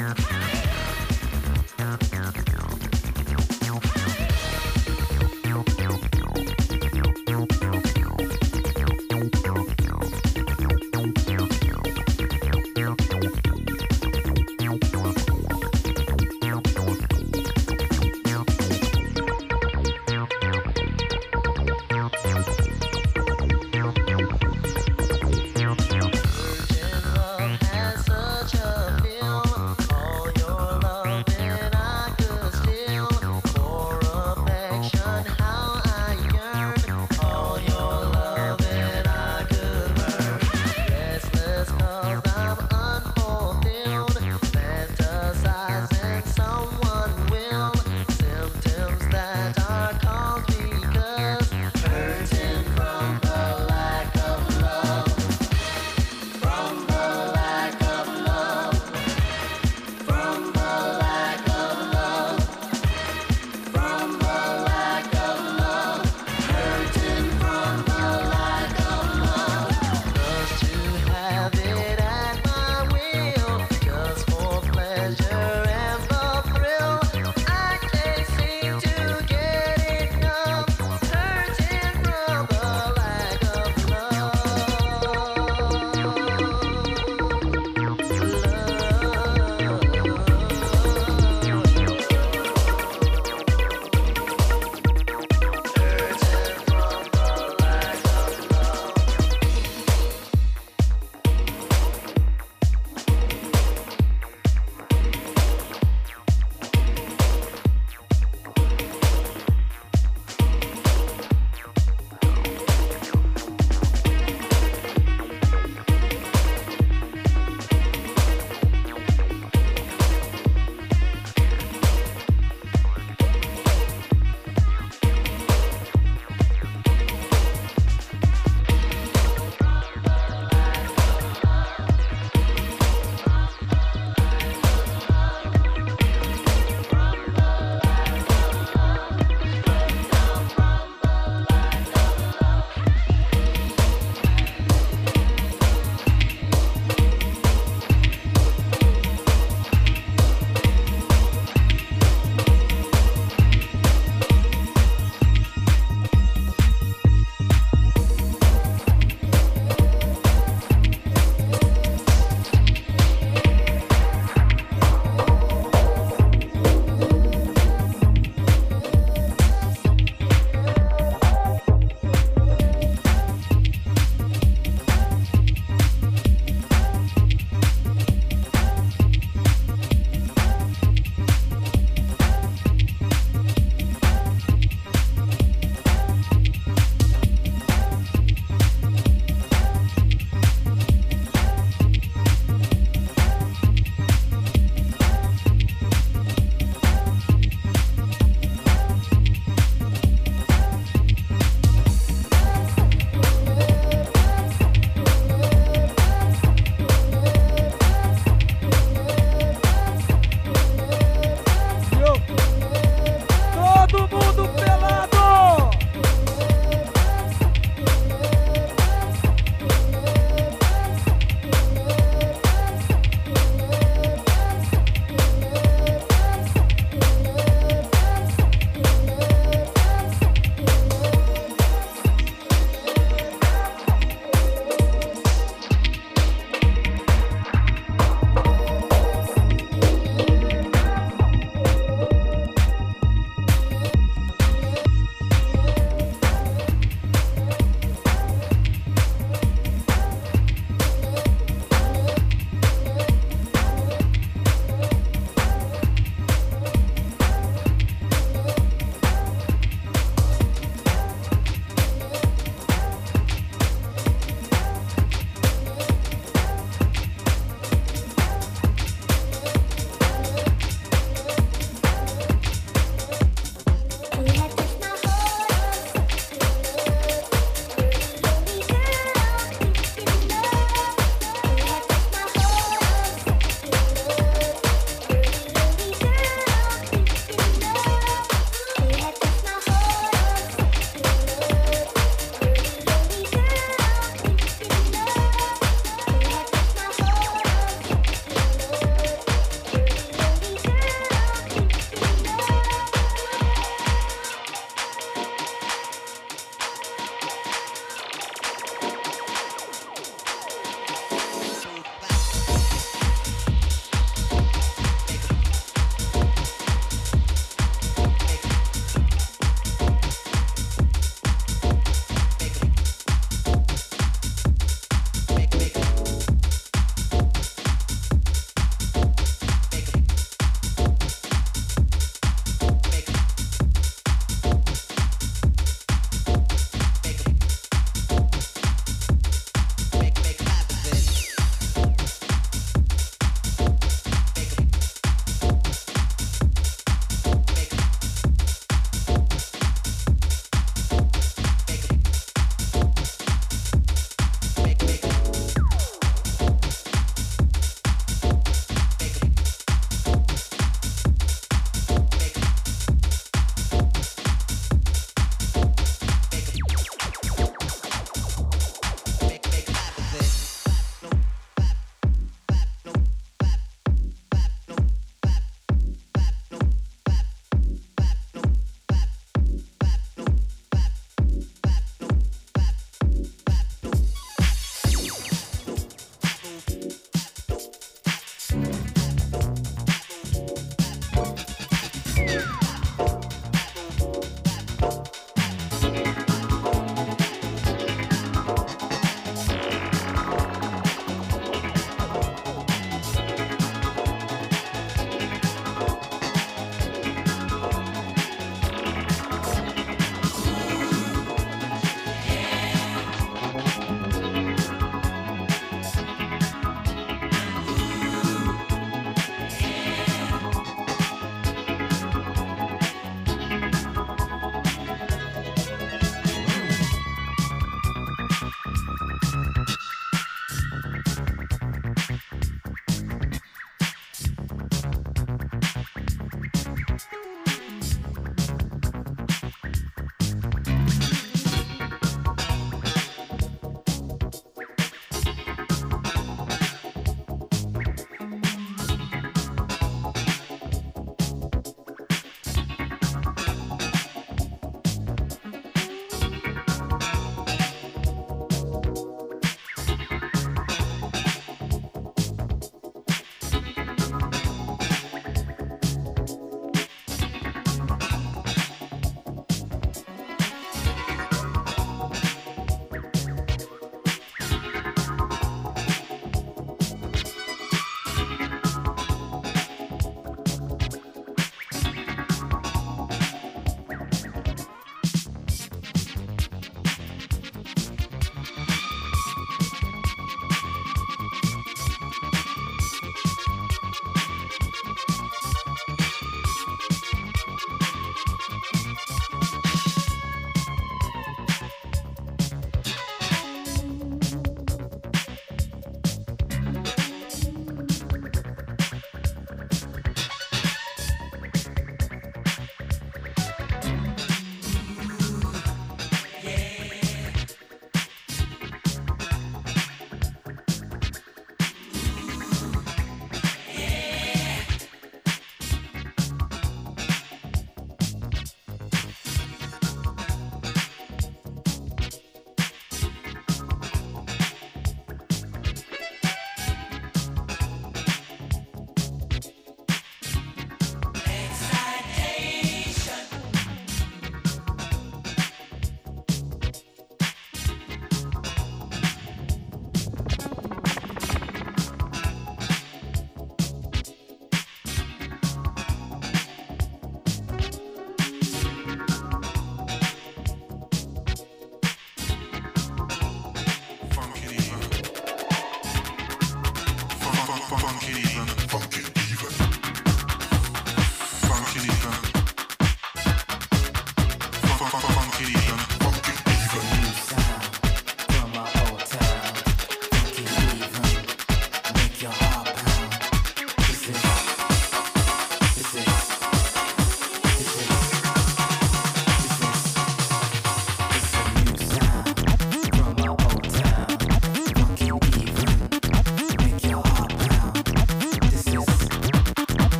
here.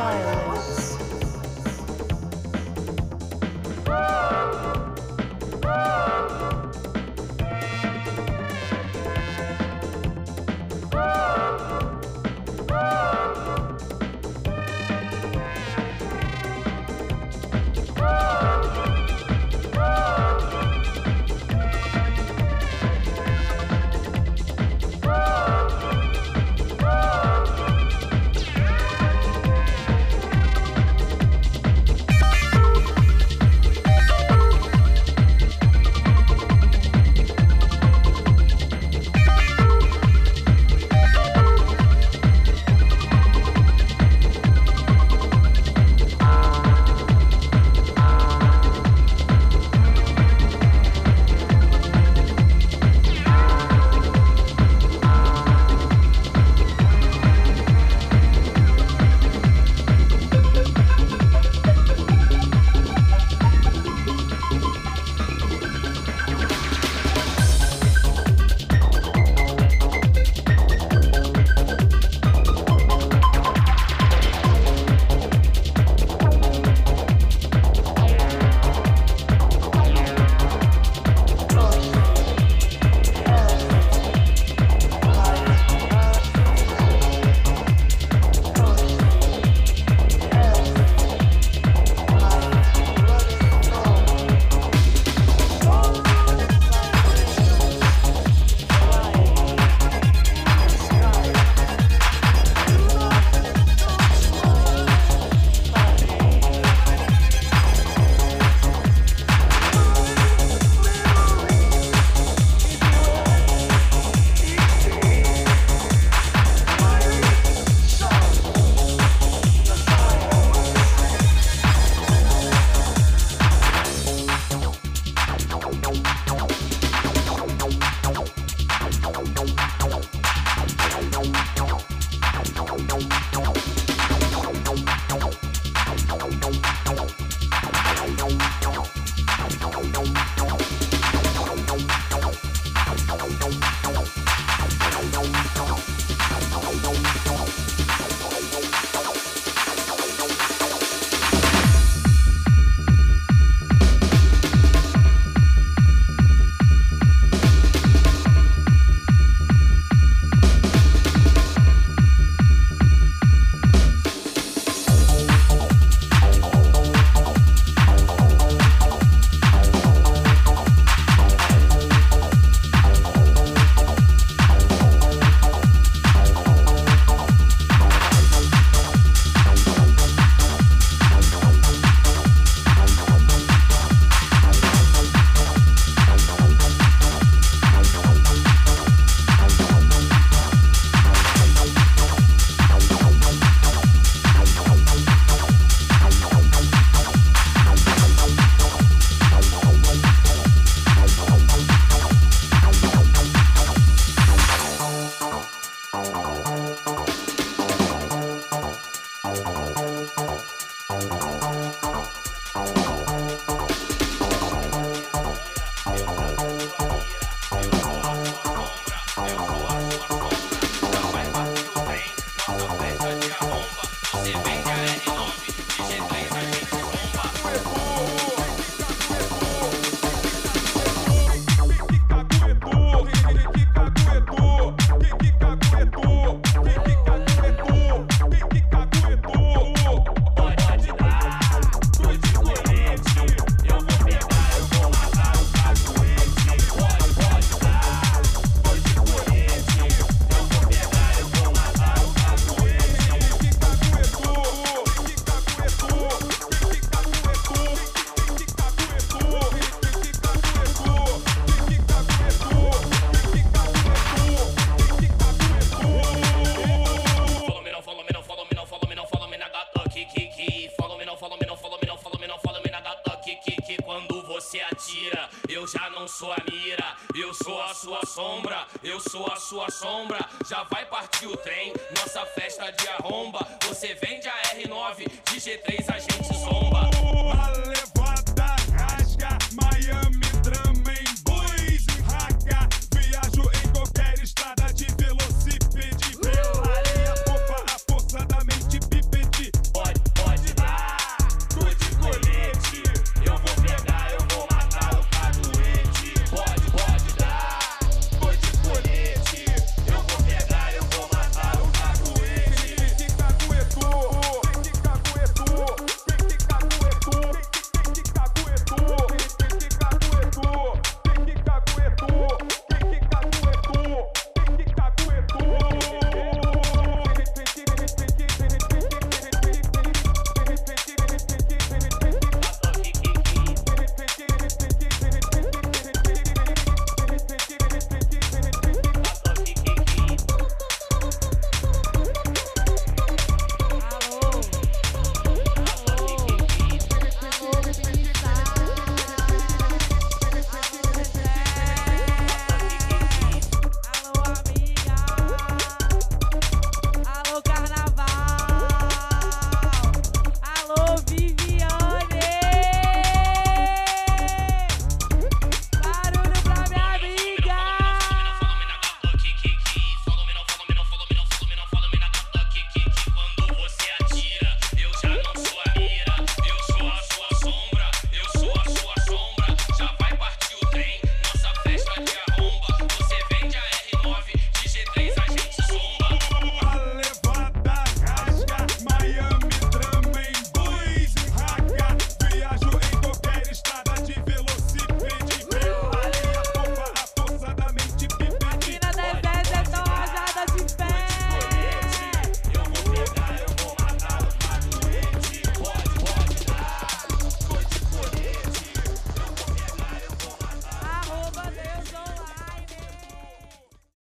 はい。